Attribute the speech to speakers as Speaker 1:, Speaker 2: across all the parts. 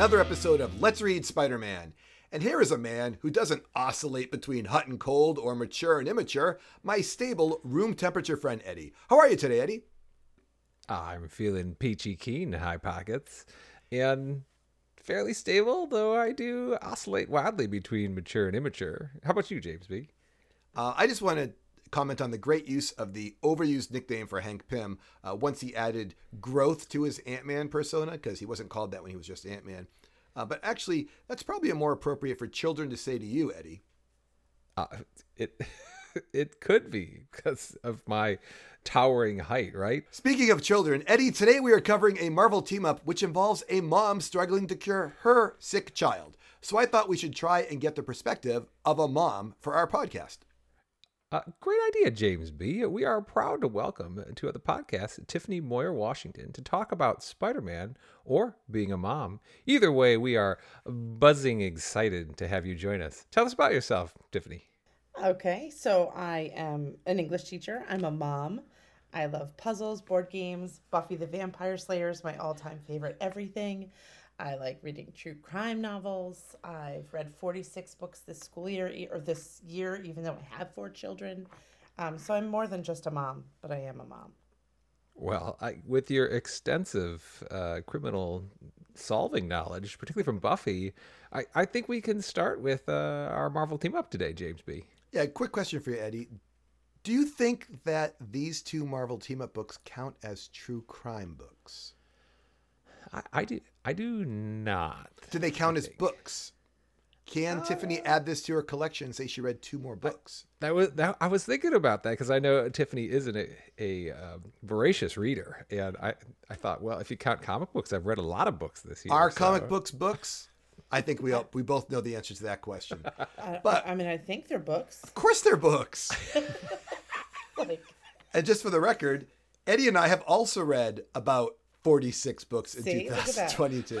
Speaker 1: another episode of Let's Read Spider Man. And here is a man who doesn't oscillate between hot and cold or mature and immature, my stable, room temperature friend Eddie. How are you today, Eddie?
Speaker 2: I'm feeling peachy keen, high pockets, and fairly stable, though I do oscillate wildly between mature and immature. How about you, James B?
Speaker 1: Uh, I just want to comment on the great use of the overused nickname for Hank Pym uh, once he added growth to his Ant Man persona, because he wasn't called that when he was just Ant Man. Uh, but actually, that's probably a more appropriate for children to say to you, Eddie.
Speaker 2: Uh, it it could be because of my towering height, right?
Speaker 1: Speaking of children, Eddie, today we are covering a Marvel team up which involves a mom struggling to cure her sick child. So I thought we should try and get the perspective of a mom for our podcast.
Speaker 2: Uh, great idea, James B. We are proud to welcome to the podcast Tiffany Moyer Washington to talk about Spider Man or being a mom. Either way, we are buzzing excited to have you join us. Tell us about yourself, Tiffany.
Speaker 3: Okay, so I am an English teacher. I'm a mom. I love puzzles, board games, Buffy the Vampire Slayer is my all time favorite everything. I like reading true crime novels. I've read 46 books this school year e- or this year, even though I have four children. Um, so I'm more than just a mom, but I am a mom.
Speaker 2: Well, I, with your extensive uh, criminal solving knowledge, particularly from Buffy, I, I think we can start with uh, our Marvel team up today, James B.
Speaker 1: Yeah, quick question for you, Eddie. Do you think that these two Marvel team up books count as true crime books?
Speaker 2: I, I do I do not.
Speaker 1: Do they count as books? Can Tiffany add this to her collection and say she read two more books?
Speaker 2: That was that, I was thinking about that because I know Tiffany isn't a, a um, voracious reader, and I I thought, well, if you count comic books, I've read a lot of books this year.
Speaker 1: Are
Speaker 2: so-
Speaker 1: comic books books? I think we all, we both know the answer to that question. Of
Speaker 3: I,
Speaker 1: But-
Speaker 3: I mean, I think they're books.
Speaker 1: Of course, they're books.
Speaker 3: Like,
Speaker 1: And just for the record, Eddie and I have also read about 46 books in
Speaker 3: See? Look at that.
Speaker 1: 2022.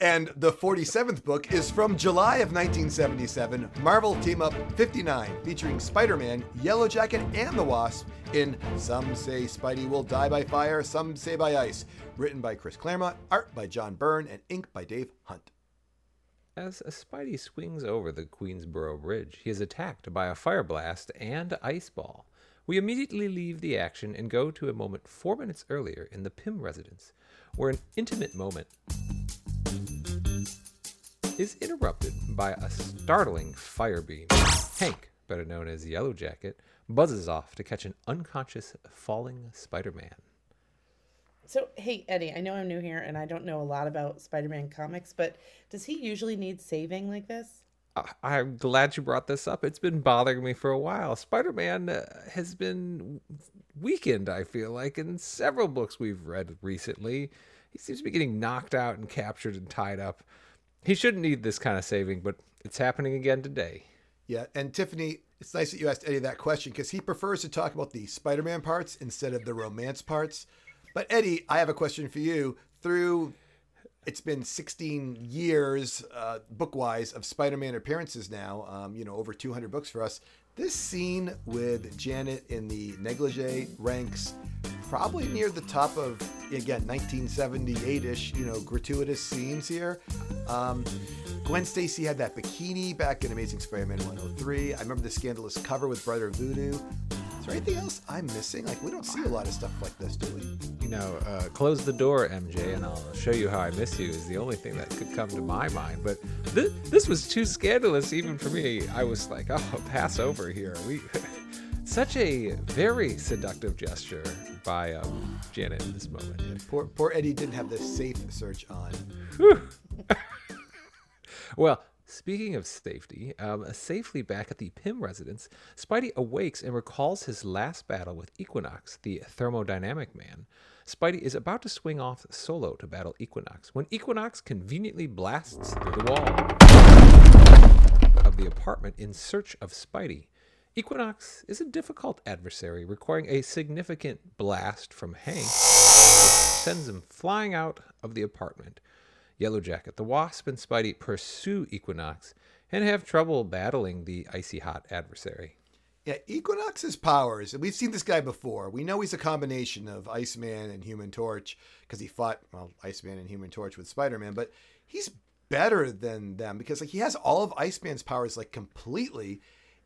Speaker 1: and the 47th book is from July of 1977, Marvel Team Up 59, featuring Spider Man, Yellow Jacket, and the Wasp in Some Say Spidey Will Die by Fire, Some Say by Ice. Written by Chris Claremont, art by John Byrne, and ink by Dave Hunt.
Speaker 2: As a Spidey swings over the Queensboro Bridge, he is attacked by a fire blast and ice ball. We immediately leave the action and go to a moment four minutes earlier in the Pym residence, where an intimate moment is interrupted by a startling fire beam. Hank, better known as Yellow Jacket, buzzes off to catch an unconscious falling Spider Man.
Speaker 3: so, hey, Eddie, I know I'm new here and I don't know a lot about Spider Man comics, but does he usually need saving like this?
Speaker 2: I'm glad you brought this up. It's been bothering me for a while. Spider Man uh, has been weakened, I feel like, in several books we've read recently. He seems to be getting knocked out and captured and tied up. He shouldn't need this kind of saving, but it's happening again today.
Speaker 1: Yeah, and Tiffany, it's nice that you asked Eddie that question because he prefers to talk about the Spider Man parts instead of the romance parts. But Eddie, I have a question for you. Through it's been 16 years, uh, book wise, of Spider Man appearances now, um, you know, over 200 books for us. This scene with Janet in the negligee ranks probably near the top of, again, 1978 ish, you know, gratuitous scenes here. Um, Gwen Stacy had that bikini back in Amazing Spider Man 103. I remember the scandalous cover with Brother Voodoo. Is there anything else I'm missing? Like, we don't see a lot of stuff like this, do we?
Speaker 2: You know, uh, close the door, MJ, and I'll show you how I miss you is the only thing that could come to my mind. But th- this was too scandalous even for me. I was like, oh, pass over here. We such a very seductive gesture by um, Janet in this moment.
Speaker 1: Poor, poor Eddie didn't have the safe search on.
Speaker 2: Well, speaking of safety, um, safely back at the Pym residence, Spidey awakes and recalls his last battle with Equinox, the thermodynamic man. Spidey is about to swing off solo to battle Equinox when Equinox conveniently blasts through the wall of the apartment in search of Spidey. Equinox is a difficult adversary, requiring a significant blast from Hank, which sends him flying out of the apartment. Yellow Jacket, the Wasp, and Spidey pursue Equinox and have trouble battling the icy hot adversary.
Speaker 1: Yeah, Equinox's powers, and we've seen this guy before. We know he's a combination of Iceman and Human Torch because he fought, well, Iceman and Human Torch with Spider Man, but he's better than them because like he has all of Iceman's powers like completely,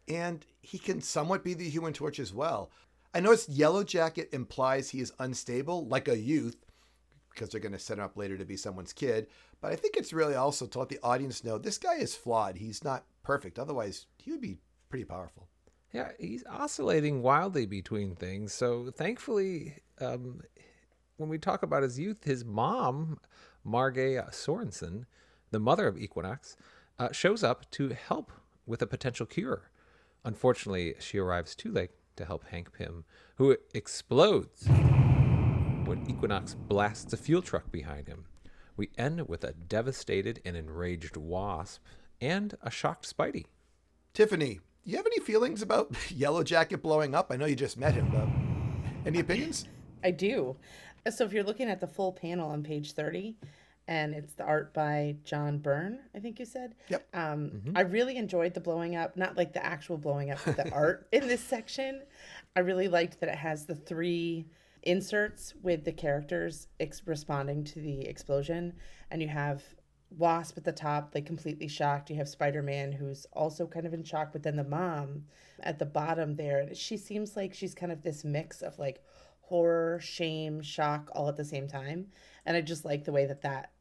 Speaker 1: and he can somewhat be the Human Torch as well. I noticed Yellow Jacket implies he is unstable, like a youth, because they're going to set him up later to be someone's kid. But I think it's really also to let the audience know this guy is flawed. He's not perfect. Otherwise, he would be pretty powerful.
Speaker 2: Yeah, he's oscillating wildly between things. So thankfully, um, when we talk about his youth, his mom, Margay Sorensen, the mother of Equinox, uh, shows up to help with a potential cure. Unfortunately, she arrives too late to help Hank Pym, who explodes when Equinox blasts a fuel truck behind him. We end with a devastated and enraged Wasp and a shocked Spidey.
Speaker 1: Tiffany, do you have any feelings about Yellow Jacket blowing up? I know you just met him, but any opinions?
Speaker 3: I do. So if you're looking at the full panel on page 30, and it's the art by John Byrne, I think you said.
Speaker 1: Yep.
Speaker 3: Um, I really enjoyed the blowing up, not like the actual blowing up, but the art in this section. I really liked that it has the three inserts with the characters ex- responding to the explosion, and you have Wasp at the top, like completely shocked. You have Spider Man, who's also kind of in shock, but then the mom at the bottom there, she seems like she's kind of this mix of like horror, shame, shock, all at the same time. And I just like the way that that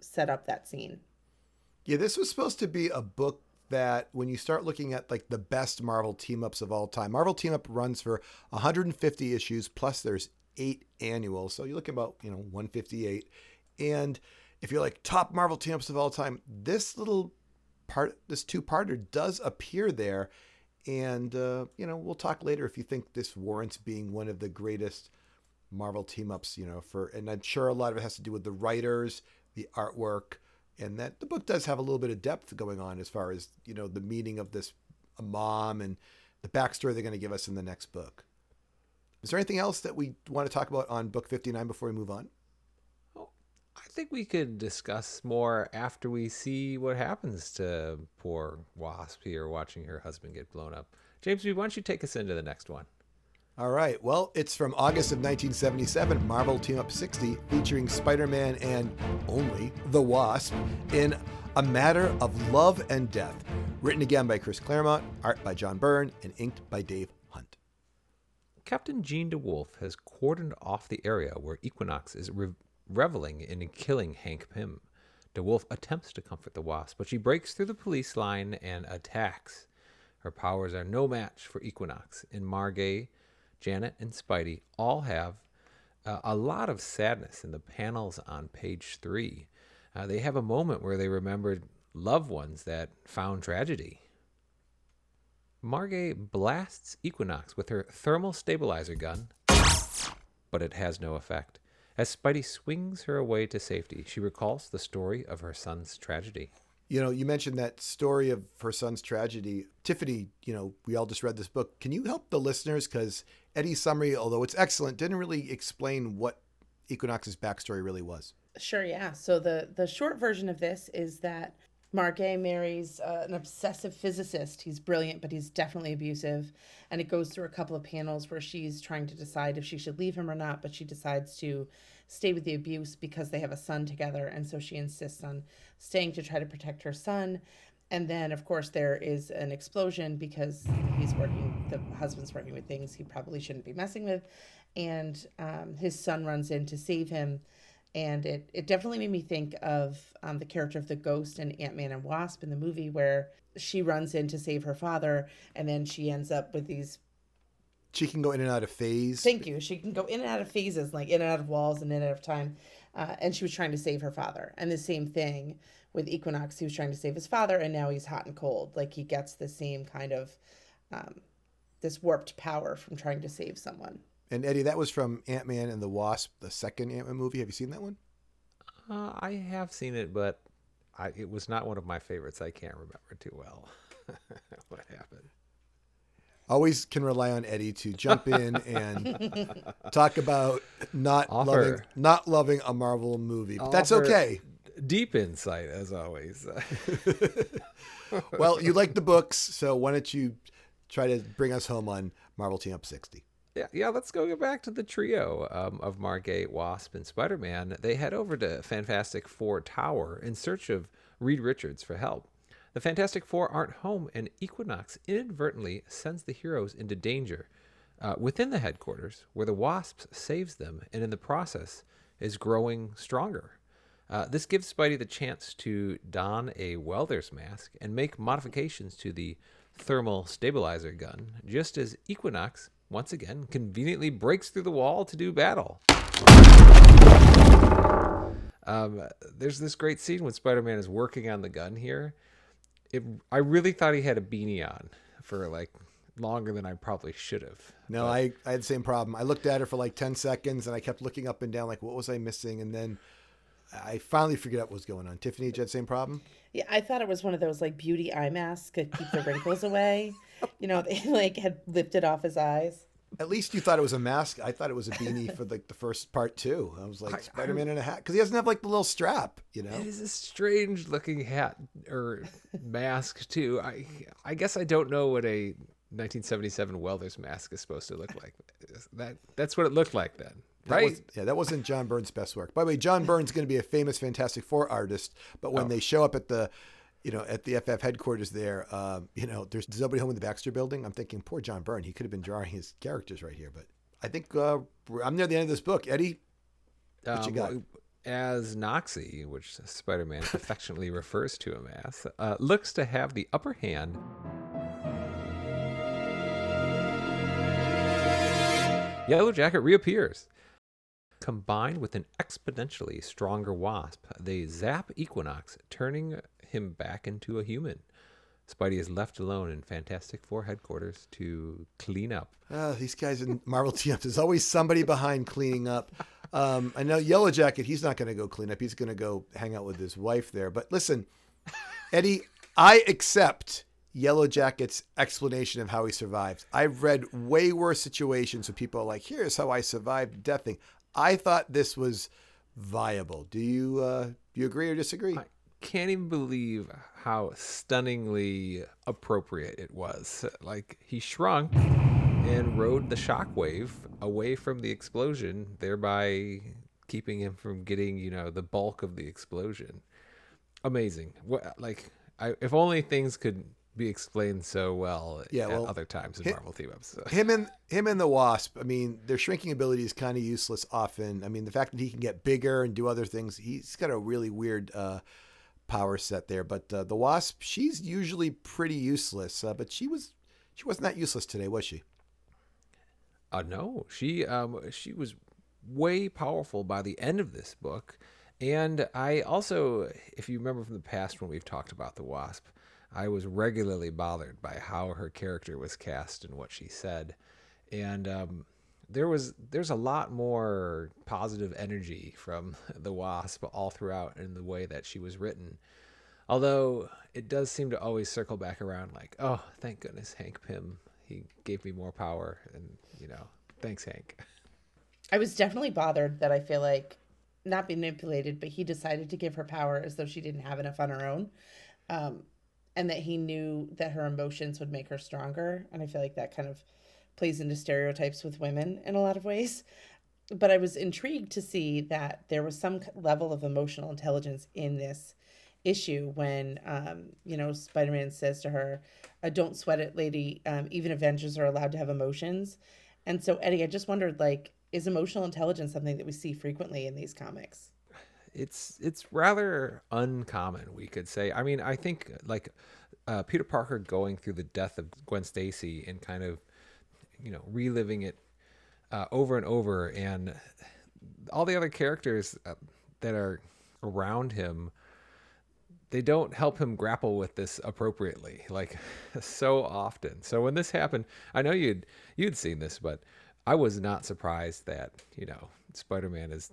Speaker 3: set up that scene.
Speaker 1: Yeah, this was supposed to be a book that when you start looking at like the best Marvel team ups of all time, Marvel team up runs for 150 issues plus there's eight annuals. So you're looking about, you know, 158. And if you're like top Marvel team ups of all time, this little part, this two parter does appear there. And, uh, you know, we'll talk later if you think this warrants being one of the greatest Marvel team ups, you know, for, and I'm sure a lot of it has to do with the writers, the artwork, and that the book does have a little bit of depth going on as far as, you know, the meaning of this mom and the backstory they're going to give us in the next book. Is there anything else that we want to talk about on book 59 before we move on?
Speaker 2: I think we could discuss more after we see what happens to poor Wasp here watching her husband get blown up. James, why don't you take us into the next one?
Speaker 1: All right. Well, it's from August of 1977, Marvel Team Up 60, featuring Spider Man and only the Wasp in A Matter of Love and Death. Written again by Chris Claremont, art by John Byrne, and inked by Dave Hunt.
Speaker 2: Captain Jean DeWolff has cordoned off the area where Equinox is re- reveling in killing Hank Pym. DeWolff attempts to comfort the Wasp, but she breaks through the police line and attacks. Her powers are no match for Equinox, and Margay, Janet, and Spidey all have uh, a lot of sadness in the panels on page three. Uh, they have a moment where they remembered loved ones that found tragedy. Margay blasts Equinox with her thermal stabilizer gun, but it has no effect. As Spidey swings her away to safety, she recalls the story of her son's tragedy.
Speaker 1: You know, you mentioned that story of her son's tragedy. Tiffany, you know, we all just read this book. Can you help the listeners? Because Eddie's summary, although it's excellent, didn't really explain what Equinox's backstory really was.
Speaker 3: Sure, yeah. So the the short version of this is that Margay marries uh, an obsessive physicist. He's brilliant, but he's definitely abusive. And it goes through a couple of panels where she's trying to decide if she should leave him or not, but she decides to stay with the abuse because they have a son together. And so she insists on staying to try to protect her son. And then, of course, there is an explosion because he's working, the husband's working with things he probably shouldn't be messing with. And um, his son runs in to save him and it, it definitely made me think of um, the character of the ghost in ant-man and wasp in the movie where she runs in to save her father and then she ends up with these
Speaker 1: She can go in and out of phase.
Speaker 3: thank you. She can go in and out of phases like in and out of walls and in and out of time uh, and she was trying to save her father. And the same thing with equinox. He was trying to save his father and now he's hot and cold. Like he gets the same kind of um, this warped power from trying to save someone
Speaker 1: And Eddie, that was from Ant Man and the Wasp, the second Ant Man movie. Have you seen that one?
Speaker 2: Uh, I have seen it, but I, it was not one of my favorites. I can't remember too well what happened.
Speaker 1: Always can rely on Eddie to jump in and talk about not
Speaker 2: Offer.
Speaker 1: loving not loving a Marvel movie. But that's okay.
Speaker 2: Deep insight, as always.
Speaker 1: Well, you like the books, so why don't you try to bring us home on Marvel Team Up 60.
Speaker 2: Yeah, yeah. Let's go back to the trio um, of Margay, Wasp, and Spider Man. They head over to Fantastic Four Tower in search of Reed Richards for help. The Fantastic Four aren't home, and Equinox inadvertently sends the heroes into danger uh, within the headquarters, where the Wasp saves them, and in the process is growing stronger. Uh, this gives Spidey the chance to don a welder's mask and make modifications to the thermal stabilizer gun, just as Equinox once again conveniently breaks through the wall to do battle. Um, there's this great scene when Spider-Man is working on the gun here. It, I really thought he had a beanie on for like longer than I probably should have.
Speaker 1: No, I, I had the same problem. I looked at it for like 10 seconds and I kept looking up and down, like, what was I missing? And then I finally figured out what was going on. Tiffany, did you have the same problem?
Speaker 3: Yeah, I thought it was one of those like beauty eye masks to keep the wrinkles away. You know, they like had lifted off his eyes.
Speaker 1: At least you thought it was a mask. I thought it was a beanie for like the first part too. I was like Spider Man in a hat because he doesn't have like the little strap, you know.
Speaker 2: It is a strange looking hat or mask too. I I guess I don't know what a 1977 welder's mask is supposed to look like. That that's what it looked like then.
Speaker 1: That
Speaker 2: Right?
Speaker 1: was- yeah, that wasn't John Byrne's best work. By the way, John Byrne's going to be a famous Fantastic Four artist, but when
Speaker 2: Oh.
Speaker 1: they show up at the, you know, at the FF headquarters there, um, you know, there's nobody home in the Baxter building. I'm thinking, poor John Byrne, he could have been drawing his characters right here. But I think uh, I'm near the end of this book. Eddie, What you got?
Speaker 2: Um, As Noxie, which Spider Man affectionately refers to him as, uh, looks to have the upper hand. Yellow Jacket reappears. Combined with an exponentially stronger wasp, they zap Equinox, turning him back into a human. Spidey is left alone in Fantastic Four headquarters to clean up.
Speaker 1: uh, these guys in Marvel teams, there's always somebody behind cleaning up. Um, I know Yellow Jacket, he's not going to go clean up. He's going to go hang out with his wife there. But listen, Eddie, I accept Yellow Jacket's explanation of how he survives. I've read way worse situations where people are like, here's how I survived death thing. I thought this was viable. Do you uh, do you agree or disagree?
Speaker 2: I can't even believe how stunningly appropriate it was. Like he shrunk and rode the shockwave away from the explosion, thereby keeping him from getting, you know, the bulk of the explosion. Amazing. What like I, if only things could be explained so well
Speaker 1: Yeah,
Speaker 2: at
Speaker 1: well,
Speaker 2: other times in
Speaker 1: hi-
Speaker 2: Marvel team ups.
Speaker 1: him and him and the wasp i mean their shrinking ability is kind of useless often i mean the fact that he can get bigger and do other things he's got a really weird uh, power set there but uh, the wasp she's usually pretty useless uh, but she was she wasn't that useless today was she?
Speaker 2: Uh, no, she um she was way powerful by the end of this book, and I also, if you remember from the past when we've talked about the Wasp, I was regularly bothered by how her character was cast and what she said, and um, there was there's a lot more positive energy from the Wasp all throughout in the way that she was written. Although it does seem to always circle back around, like, oh, thank goodness Hank Pym, he gave me more power, and you know, thanks Hank.
Speaker 3: I was definitely bothered that I feel like not manipulated, but he decided to give her power as though she didn't have enough on her own. Um, and that he knew that her emotions would make her stronger. And I feel like that kind of plays into stereotypes with women in a lot of ways. But I was intrigued to see that there was some level of emotional intelligence in this issue when, um, you know, Spider Man says to her, uh, Don't sweat it, lady. Um, even Avengers are allowed to have emotions. And so, Eddie, I just wondered, like, is emotional intelligence something that we see frequently in these comics?
Speaker 2: It's it's rather uncommon, we could say. I mean, I think like uh, Peter Parker going through the death of Gwen Stacy and kind of, you know, reliving it uh, over and over, and all the other characters uh, that are around him they don't help him grapple with this appropriately like so often. So when this happened i know you'd you'd seen this but i was not surprised that you know spider-man is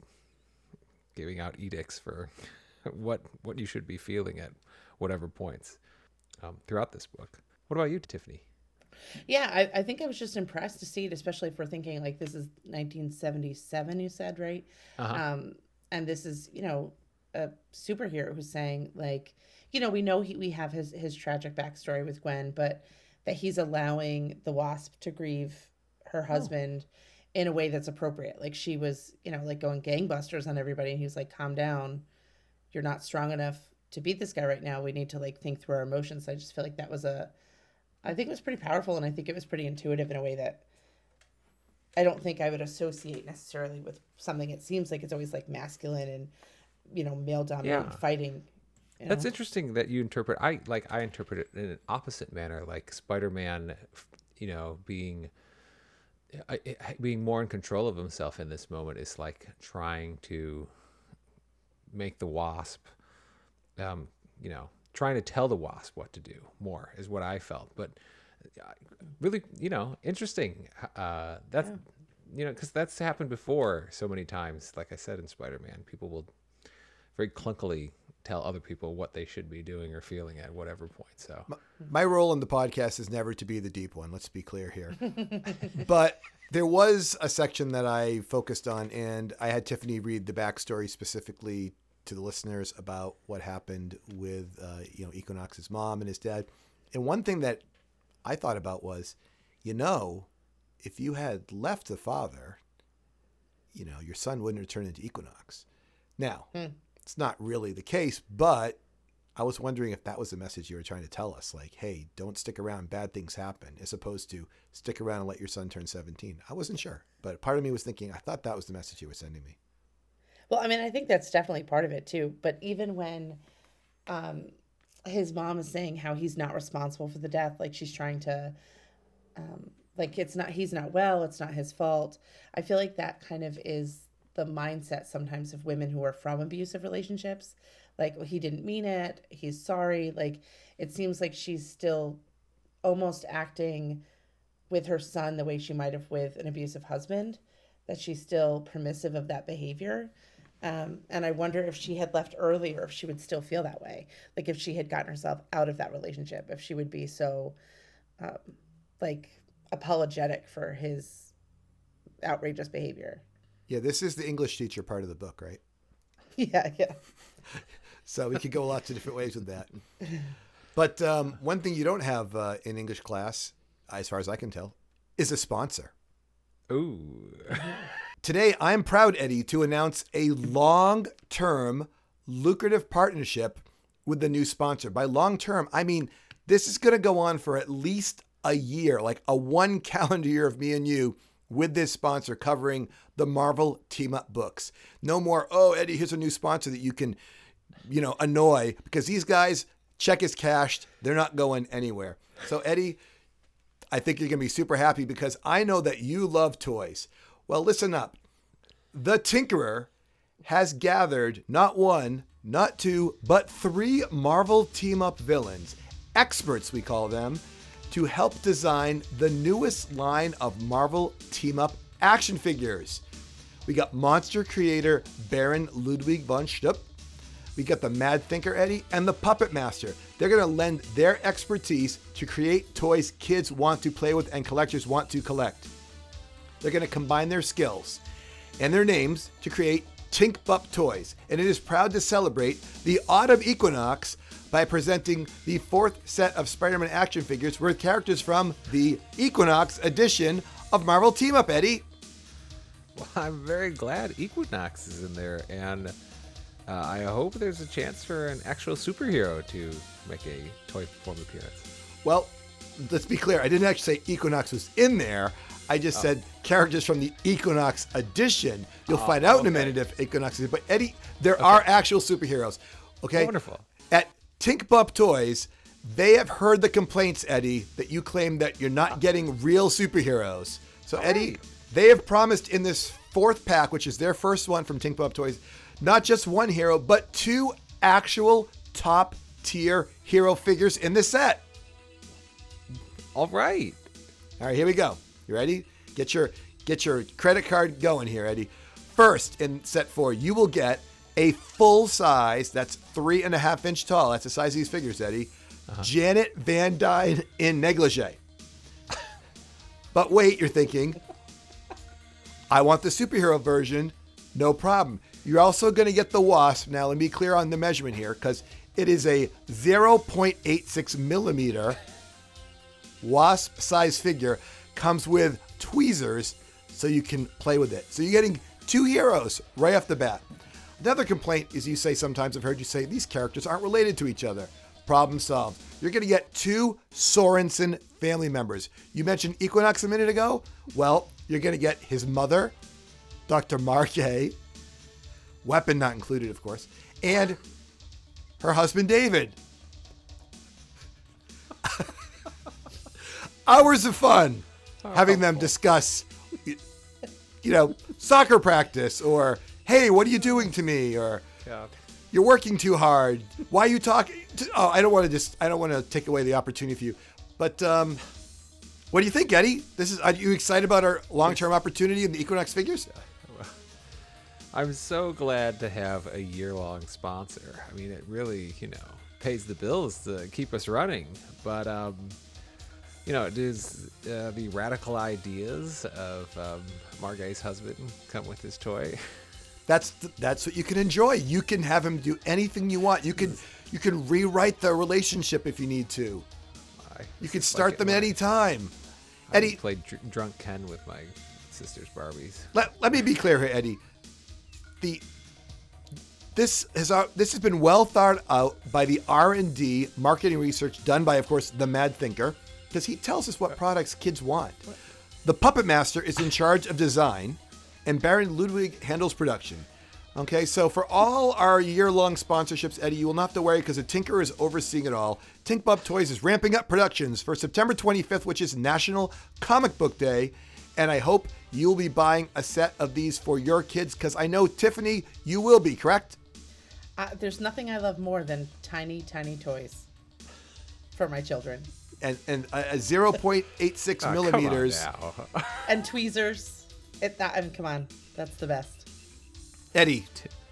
Speaker 2: giving out edicts for what what you should be feeling at whatever points um, throughout this book. What about you tiffany
Speaker 3: Yeah, I, I think I was just impressed to see it, especially if we're thinking like this is 1977, you said, right?
Speaker 2: Uh-huh.
Speaker 3: Um, and this is, you know, a superhero who's saying like, you know, we know he, we have his his tragic backstory with Gwen, but that he's allowing the wasp to grieve her husband in a way that's appropriate. Like she was, you know, like going gangbusters on everybody and he was like, calm down. You're not strong enough to beat this guy right now. We need to like think through our emotions. I just feel like that was a I think it was pretty powerful and I think it was pretty intuitive in a way that I don't think I would associate necessarily with something it seems like it's always like masculine and you know, male dominated
Speaker 2: Yeah.
Speaker 3: fighting. you
Speaker 2: That's
Speaker 3: know?
Speaker 2: interesting that you interpret. I like I interpret it in an opposite manner, like Spider-Man, you know, being being more in control of himself in this moment is like trying to make the Wasp, um, you know, trying to tell the Wasp what to do more is what I felt. But uh, really, you know, interesting. Uh, that's you know, because that's happened before so many times. Like I said in Spider-Man, people will very clunkily tell other people what they should be doing or feeling at whatever point. So
Speaker 1: My role in the podcast is never to be the deep one. Let's be clear here. but there was a section that I focused on, and I had Tiffany read the backstory specifically to the listeners about what happened with, uh, you know, Equinox's mom and his dad. And one thing that I thought about was, you know, if you had left the father, you know, your son wouldn't have turned into Equinox. Now, it's not really the case, but I was wondering if that was the message you were trying to tell us. Like, hey, don't stick around, bad things happen, as opposed to stick around and let your son turn 17. I wasn't sure, but part of me was thinking, I thought that was the message you were sending me.
Speaker 3: Well, I mean, I think that's definitely part of it too. But even when um, his mom is saying how he's not responsible for the death, like she's trying to, um, like it's not he's not well, it's not his fault. I feel like that kind of is the mindset sometimes of women who are from abusive relationships. Like well, he didn't mean it, he's sorry. Like it seems like she's still almost acting with her son the way she might have with an abusive husband. That she's still permissive of that behavior. Um, and I wonder if she had left earlier, if she would still feel that way. Like if she had gotten herself out of that relationship, if she would be so, um, like, apologetic for his outrageous behavior.
Speaker 1: Yeah, this is the English teacher part of the book, right?
Speaker 3: Yeah, yeah.
Speaker 1: So we could go lots of different ways with that. But um, one thing you don't have uh, in English class, as far as I can tell, is a sponsor.
Speaker 2: ooh,
Speaker 1: Today, I'm proud, Eddie, to announce a long term, lucrative partnership with the new sponsor. By long term, I mean this is going to go on for at least a year, like a one calendar year of me and you with this sponsor covering the Marvel team up books. No more, oh, Eddie, here's a new sponsor that you can, you know, annoy because these guys, check is cashed. They're not going anywhere. So, Eddie, I think you're going to be super happy because I know that you love toys. Well, listen up. The Tinkerer has gathered not one, not two, but three Marvel team up villains, experts we call them, to help design the newest line of Marvel team up action figures. We got monster creator Baron Ludwig von Shtupp. We got the Mad Thinker Eddie and the Puppet Master. They're going to lend their expertise to create toys kids want to play with and collectors want to collect. They're going to combine their skills and their names to create Tink Bup Toys, and it is proud to celebrate the autumn equinox by presenting the fourth set of Spider-Man action figures with characters from the Equinox edition of Marvel Team Up. Eddie,
Speaker 2: well, I'm very glad Equinox is in there, and uh, I hope there's a chance for an actual superhero to make a toy form appearance.
Speaker 1: well, let's be clear. I didn't actually say Equinox was in there. I just oh. said characters from the Equinox edition. You'll oh, find out in a minute if Equinox is. But Eddie, there are actual superheroes. Okay.
Speaker 2: Wonderful.
Speaker 1: At Tink Toys, they have heard the complaints, Eddie, that you claim that you're not uh. getting real superheroes. So, Eddie,
Speaker 2: right.
Speaker 1: they have promised in this fourth pack, which is their first one from Tink Toys, not just one hero, but two actual top tier hero figures in the set.
Speaker 2: All right.
Speaker 1: All right, here we go. You ready? Get your get your credit card going here, Eddie. First, in set four, you will get a full size. That's three and a half inch tall. That's the size of these figures, Eddie. Uh-huh. Janet Van Dyne in negligee. but wait, you're thinking, I want the superhero version. No problem. You're also going to get the Wasp. Now, let me be clear on the measurement here because it is a 0.86 millimeter wasp size figure comes with tweezers so you can play with it. So you're getting two heroes right off the bat. Another complaint is you say sometimes I've heard you say these characters aren't related to each other. Problem solved. You're going to get two Sorensen family members. You mentioned Equinox a minute ago. Well, you're going to get his mother, Dr. Margay, weapon not included, of course, and her husband, David. Hours of fun having them discuss, you know, soccer practice or, hey, what are you doing to me? Or,
Speaker 2: Yeah.
Speaker 1: you're working too hard. Why are you talking? To, oh, I don't want to just. I don't want to take away the opportunity for you. But um, what do you think, Eddie? This is. Are you excited about our long-term opportunity in the Equinox figures?
Speaker 2: I'm so glad to have a year long sponsor. I mean, it really, you know, pays the bills to keep us running. But, um, you know, does uh, the radical ideas of um, Margay's husband come with his toy?
Speaker 1: That's that's what you can enjoy. You can have him do anything you want. You can you can rewrite the relationship if you need to.
Speaker 2: I
Speaker 1: You can start
Speaker 2: it
Speaker 1: them
Speaker 2: when
Speaker 1: anytime.
Speaker 2: I
Speaker 1: Eddie,
Speaker 2: played dr- drunk Ken with my sister's Barbies.
Speaker 1: let, let me be clear here, Eddie. The this has uh, this has been well thought out by the R and D marketing research done by, of course, the Mad Thinker, because he tells us what products kids want. The Puppet Master is in charge of design, and Baron Ludwig handles production. Okay, so for all our year-long sponsorships, Eddie, you will not have to worry because the Tinker is overseeing it all. Tink Bub Toys is ramping up productions for September 25th, which is National Comic Book Day, and I hope you'll be buying a set of these for your kids because I know Tiffany, you will be correct.
Speaker 3: Uh, there's nothing I love more than tiny, tiny toys for my children
Speaker 1: And and a, a 0.86
Speaker 2: Oh,
Speaker 1: millimeters.
Speaker 3: and tweezers. It that I mean, come on, that's the best.
Speaker 1: Eddie,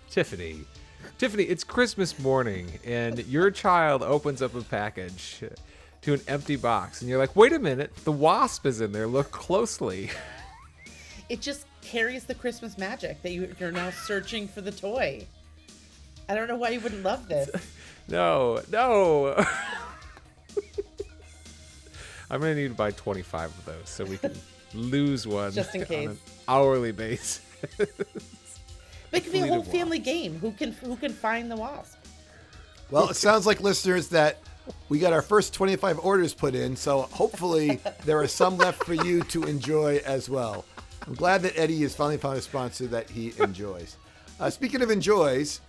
Speaker 2: Tiffany. Tiffany, it's Christmas morning, and your child opens up a package to an empty box, and you're like, wait a minute, the wasp is in there. Look closely.
Speaker 3: It just carries the Christmas magic that you, you're now searching for the toy. I don't know why you wouldn't love this.
Speaker 2: No, no. I'm going to need to buy 25 of those so we can lose one
Speaker 3: Just in
Speaker 2: on
Speaker 3: case.
Speaker 2: an hourly basis.
Speaker 3: It could be a whole
Speaker 2: of
Speaker 3: family game. Who can who can find the wasp?
Speaker 1: well, it sounds like listeners that we got our first 25 orders put in, so hopefully there are some left for you to enjoy as well. I'm glad that Eddie has finally found a sponsor that he enjoys. Uh, speaking of enjoys,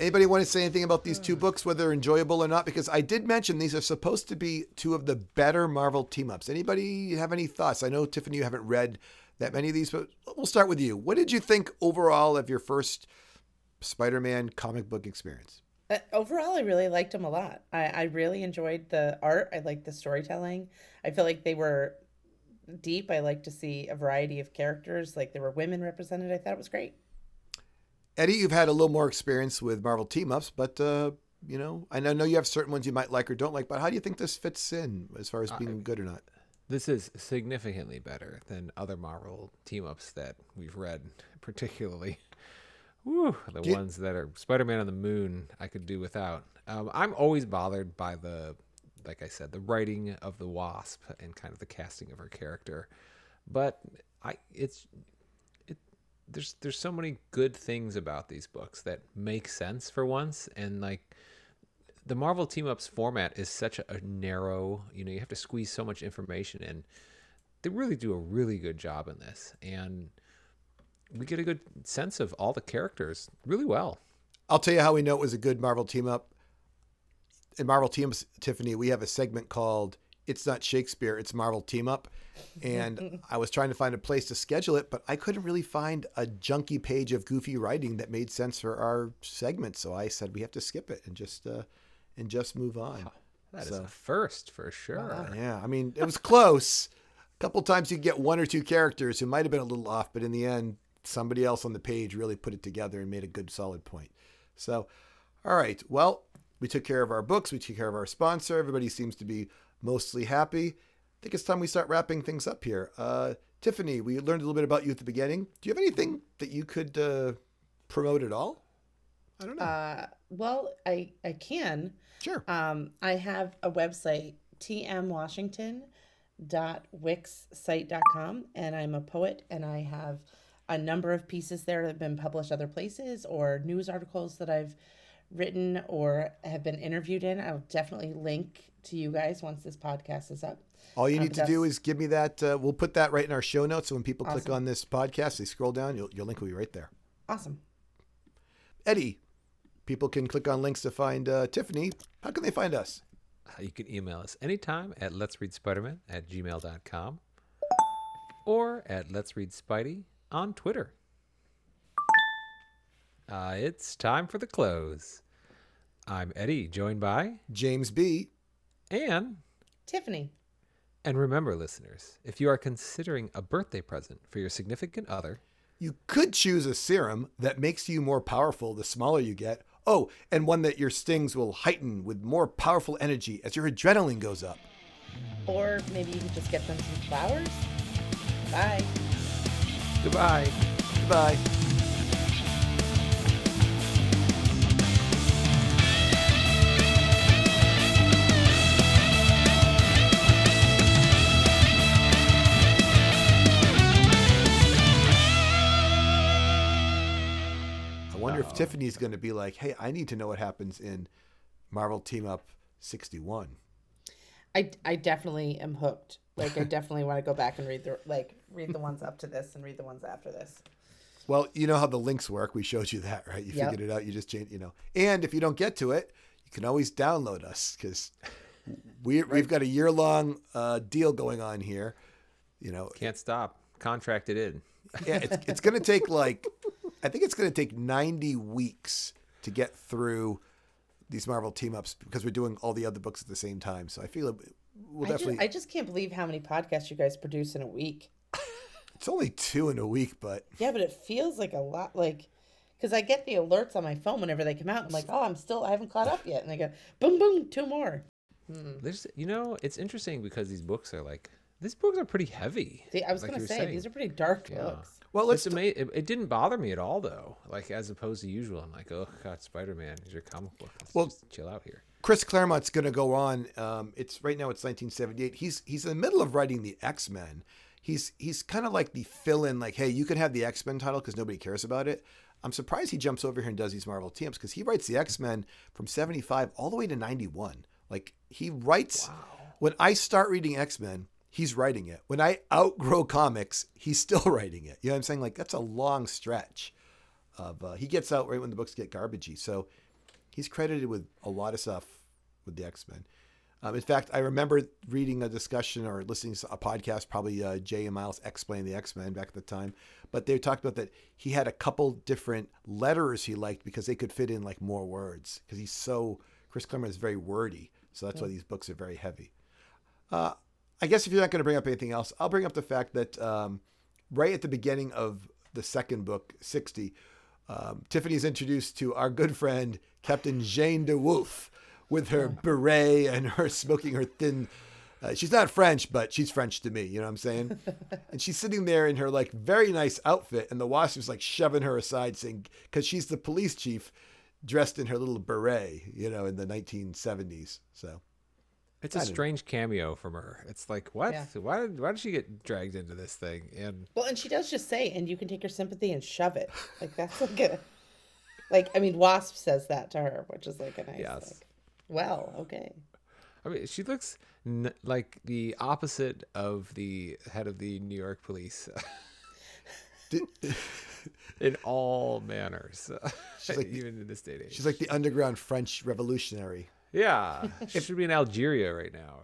Speaker 1: anybody want to say anything about these two books, whether they're enjoyable or not? Because I did mention these are supposed to be two of the better Marvel team ups. Anybody have any thoughts? I know Tiffany, you haven't read that many of these, but we'll start with you. What did you think overall of your first Spider-Man comic book experience?
Speaker 3: Uh, overall, I really liked them a lot. I, I really enjoyed the art. I liked the storytelling. I feel like they were deep. I like to see a variety of characters. Like there were women represented. I thought it was great.
Speaker 1: Eddie, you've had a little more experience with Marvel team ups, but uh, you know, I know you have certain ones you might like or don't like. But how do you think this fits in as far as being good or not?
Speaker 2: This is significantly better than other Marvel team ups that we've read, particularly. Woo, the
Speaker 1: you-
Speaker 2: ones that are Spider Man on the Moon, I could do without. Um, I'm always bothered by the, like I said, the writing of the Wasp and kind of the casting of her character. But I, it's, it, there's there's so many good things about these books that make sense for once, and like the Marvel team ups format is such a, narrow, you know, you have to squeeze so much information in. They really do a really good job in this. And we get a good sense of all the characters really well.
Speaker 1: I'll tell you how we know it was a good Marvel team up. In Marvel Teams, Tiffany, we have a segment called "It's Not Shakespeare, It's Marvel Team Up," and I was trying to find a place to schedule it, but I couldn't really find a junky page of goofy writing that made sense for our segment. So I said we have to skip it and just uh, and just move on.
Speaker 2: That is
Speaker 1: So-
Speaker 2: a first for sure.
Speaker 1: Yeah, I mean, it was close. A couple times you get one or two characters who might have been a little off, but in the end, somebody else on the page really put it together and made a good, solid point. So, all right. Well, we took care of our books. We took care of our sponsor. Everybody seems to be mostly happy. I think it's time we start wrapping things up here. Uh, Tiffany, we learned a little bit about you at the beginning. Do you have anything that you could uh, promote at all? I don't know.
Speaker 3: Uh, well, I I can.
Speaker 1: sure.
Speaker 3: Um, I have a website tmwashington.wixsite.com and I'm a poet and I have a number of pieces there that have been published other places or news articles that I've written or have been interviewed in. I'll definitely link to you guys once this podcast is up.
Speaker 1: All you
Speaker 3: Um,
Speaker 1: need to
Speaker 3: but
Speaker 1: do is give me that. Uh, we'll put that right in our show notes. So when people click on this podcast, they scroll down, you'll, your link will be right there.
Speaker 3: Awesome.
Speaker 1: Eddie, people can click on links to find uh, Tiffany. How can they find us?
Speaker 2: You can email us anytime at let's read spiderman at gmail.com or at let's read spidey on Twitter. Uh, it's time for the close. I'm Eddie, joined by
Speaker 1: James B.
Speaker 2: Anne.
Speaker 3: Tiffany.
Speaker 2: And remember, listeners, if you are considering a birthday present for your significant other,
Speaker 1: You could choose a serum that makes you more powerful the smaller you get. Oh, and one that your stings will heighten with more powerful energy as your adrenaline goes up.
Speaker 3: Or maybe you can just get them some flowers. Bye.
Speaker 2: goodbye.
Speaker 1: Goodbye. Tiffany's going to be like, hey, I need to know what happens in Marvel Team Up 61.
Speaker 3: I, I definitely am hooked. Like I definitely want to go back and read the like read the ones up to this and read the ones after this.
Speaker 1: Well, you know how the links work. We showed you that, right? You
Speaker 3: Yep.
Speaker 1: figured it out. You just change, you know. And if you don't get to it, you can always download us because we, we've got a year long uh, deal going on here. You know,
Speaker 2: Can't stop. Contracted in.
Speaker 1: yeah, it's, it's going to take like, I think it's going to take 90 weeks to get through these Marvel team ups because we're doing all the other books at the same time. So I feel it- we'll
Speaker 3: I just, I just can't believe how many podcasts you guys produce in a week.
Speaker 1: it's only two in a week, but
Speaker 3: Yeah, but it feels like a lot. Like, because I get the alerts on my phone whenever they come out. I'm like, oh, I'm still, I haven't caught up yet. And they go, boom, boom, two more. Hmm.
Speaker 2: There's, you know, it's interesting because these books are like, these books are pretty heavy.
Speaker 3: See, I was
Speaker 2: like
Speaker 3: gonna say
Speaker 2: saying.
Speaker 3: these are pretty dark
Speaker 2: Yeah.
Speaker 3: books.
Speaker 1: Well,
Speaker 2: It's ama- it, it didn't bother me at all though. Like as opposed to usual, I'm like, oh god, Spider Man, is your comic book. Let's
Speaker 1: Well-
Speaker 2: chill out here.
Speaker 1: Chris Claremont's going to go on. Um, it's right now. It's 1978. He's he's in the middle of writing the X Men. He's he's kind of like the fill in. Like, hey, you can have the X Men title because nobody cares about it. I'm surprised he jumps over here and does these Marvel teams because he writes the X Men from 75 all the way to 91. Like he writes. Wow. When I start reading X Men, he's writing it. When I outgrow comics, he's still writing it. You know what I'm saying? Like that's a long stretch. Of uh, he gets out right when the books get garbagey. So he's credited with a lot of stuff with the X Men. Um, in fact, I remember reading a discussion or listening to a podcast, probably uh, Jay and Miles X-Plain the X Men back at the time, but they talked about that he had a couple different letters he liked because they could fit in like more words because he's so Chris Claremont is very wordy, so that's why these books are very heavy. Uh, I guess if you're not going to bring up anything else, I'll bring up the fact that um, right at the beginning of the second book, 60, um, Tiffany's introduced to our good friend, Captain Jane DeWolff, with her beret and her smoking her thin. Uh, she's not French, but she's French to me. You know what I'm saying? and she's sitting there in her like very nice outfit, and the wasp is like shoving her aside, saying, because she's the police chief dressed in her little beret, you know, in the 1970s. So
Speaker 2: It's a strange cameo from her. It's like, what?
Speaker 3: Yeah.
Speaker 2: Why did why did she get dragged into this thing? And
Speaker 3: Well, and she does just say, and you can take your sympathy and shove it. Like that's like a, like I mean, Wasp says that to her, which is like a nice.
Speaker 2: Yes.
Speaker 3: Like, well, okay.
Speaker 2: I mean, she looks n- like the opposite of the head of the New York police in all manners,
Speaker 1: She's like-
Speaker 2: even in this day and age.
Speaker 1: she's like the underground French revolutionary.
Speaker 2: Yeah, it should be in Algeria right now.